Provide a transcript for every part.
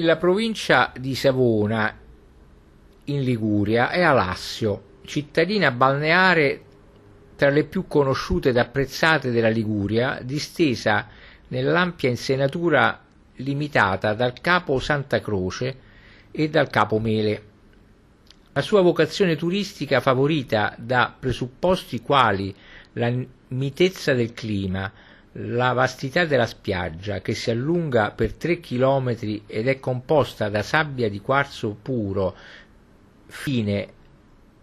La provincia di Savona, in Liguria, è Alassio, cittadina balneare tra le più conosciute ed apprezzate della Liguria, distesa nell'ampia insenatura limitata dal capo Santa Croce e dal capo Mele. La sua vocazione turistica, favorita da presupposti quali la mitezza del clima, la vastità della spiaggia, che si allunga per 3 km ed è composta da sabbia di quarzo puro, fine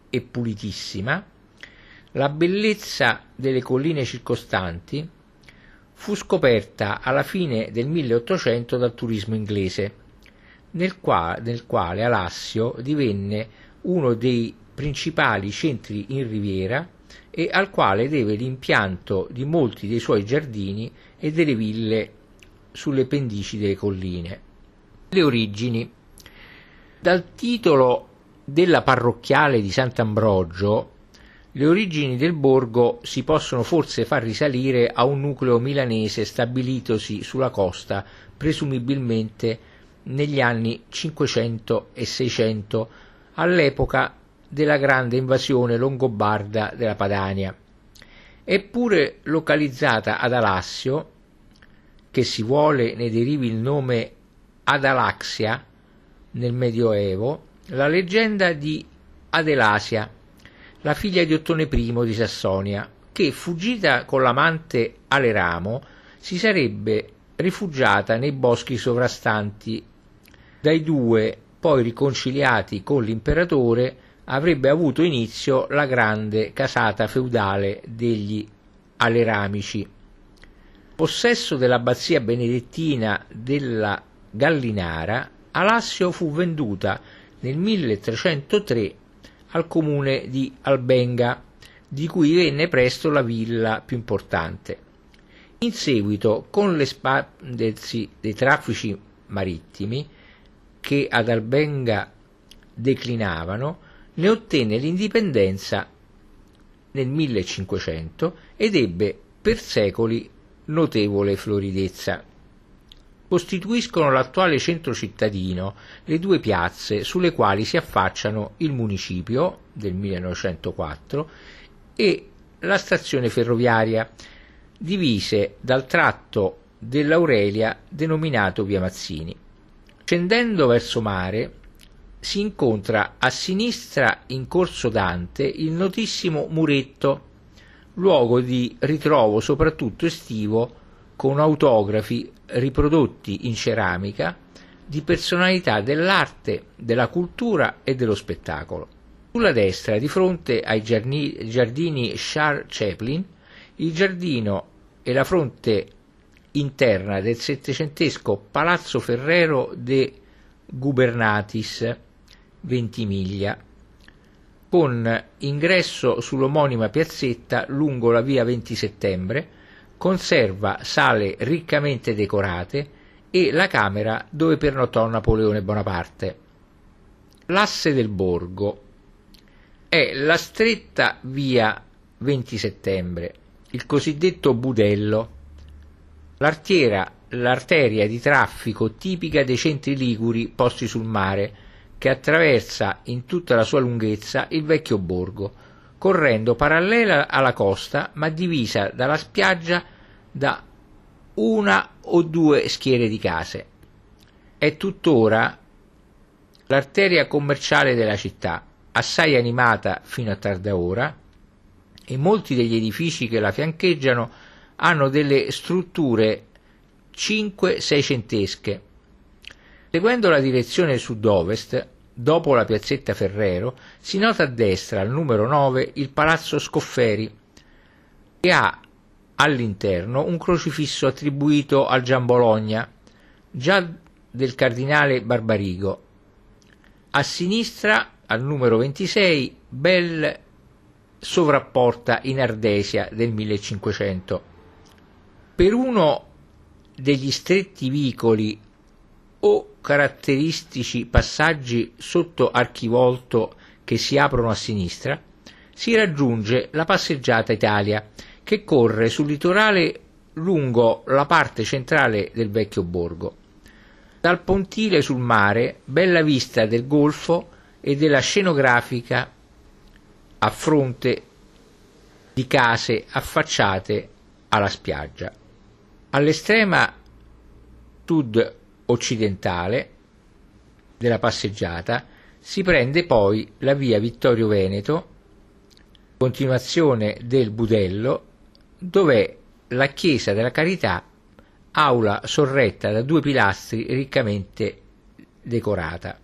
e pulitissima, la bellezza delle colline circostanti fu scoperta alla fine del 1800 dal turismo inglese, nel, qua, nel quale Alassio divenne uno dei principali centri in riviera e al quale deve l'impianto di molti dei suoi giardini e delle ville sulle pendici delle colline. Le origini. Dal titolo della parrocchiale di Sant'Ambrogio, le origini del borgo si possono forse far risalire a un nucleo milanese stabilitosi sulla costa, presumibilmente negli anni 500 e 600, all'epoca della grande invasione longobarda della Padania. Eppure localizzata ad Alassio, che si vuole ne derivi il nome Adalaxia nel Medioevo, la leggenda di Adelasia, la figlia di Ottone I di Sassonia, che fuggita con l'amante Aleramo si sarebbe rifugiata nei boschi sovrastanti. Dai due, poi riconciliati con l'imperatore, avrebbe avuto inizio la grande casata feudale degli Aleramici. Possesso dell'abbazia benedettina della Gallinara, Alassio fu venduta nel 1303 al comune di Albenga, di cui venne presto la villa più importante. In seguito, con l'espandersi dei traffici marittimi che ad Albenga declinavano, ne ottenne l'indipendenza nel 1500 ed ebbe per secoli notevole floridezza. Costituiscono l'attuale centro cittadino le due piazze sulle quali si affacciano il municipio del 1904 e la stazione ferroviaria, divise dal tratto dell'Aurelia denominato Via Mazzini. Scendendo verso mare si incontra a sinistra in Corso Dante il notissimo Muretto, luogo di ritrovo soprattutto estivo con autografi riprodotti in ceramica di personalità dell'arte, della cultura e dello spettacolo. Sulla destra, di fronte ai giardini Charles Chaplin, il giardino e la fronte interna del settecentesco Palazzo Ferrero de Gubernatis, Ventimiglia, con ingresso sull'omonima piazzetta lungo la via 20 settembre, conserva sale riccamente decorate e la camera dove pernottò Napoleone Bonaparte. L'asse del borgo è la stretta via 20 settembre, il cosiddetto budello, l'artiera, l'arteria di traffico tipica dei centri liguri posti sul mare, che attraversa in tutta la sua lunghezza il vecchio borgo, correndo parallela alla costa ma divisa dalla spiaggia da una o due schiere di case. È tuttora l'arteria commerciale della città, assai animata fino a tarda ora, e molti degli edifici che la fiancheggiano hanno delle strutture 5-6centesche, Seguendo la direzione sud-ovest, dopo la piazzetta Ferrero, si nota a destra, al numero 9, il palazzo Scofferi, che ha all'interno un crocifisso attribuito al Gian Bologna, già del cardinale Barbarigo. A sinistra, al numero 26, Belle sovrapporta in Ardesia del 1500. Per uno degli stretti vicoli o caratteristici passaggi sotto archivolto che si aprono a sinistra, si raggiunge la passeggiata Italia, che corre sul litorale lungo la parte centrale del vecchio borgo. Dal pontile sul mare, bella vista del golfo e della scenografica a fronte di case affacciate alla spiaggia. All'estrema sud occidentale della passeggiata si prende poi la via Vittorio Veneto, continuazione del Budello, dove la chiesa della Carità, aula sorretta da due pilastri riccamente decorata.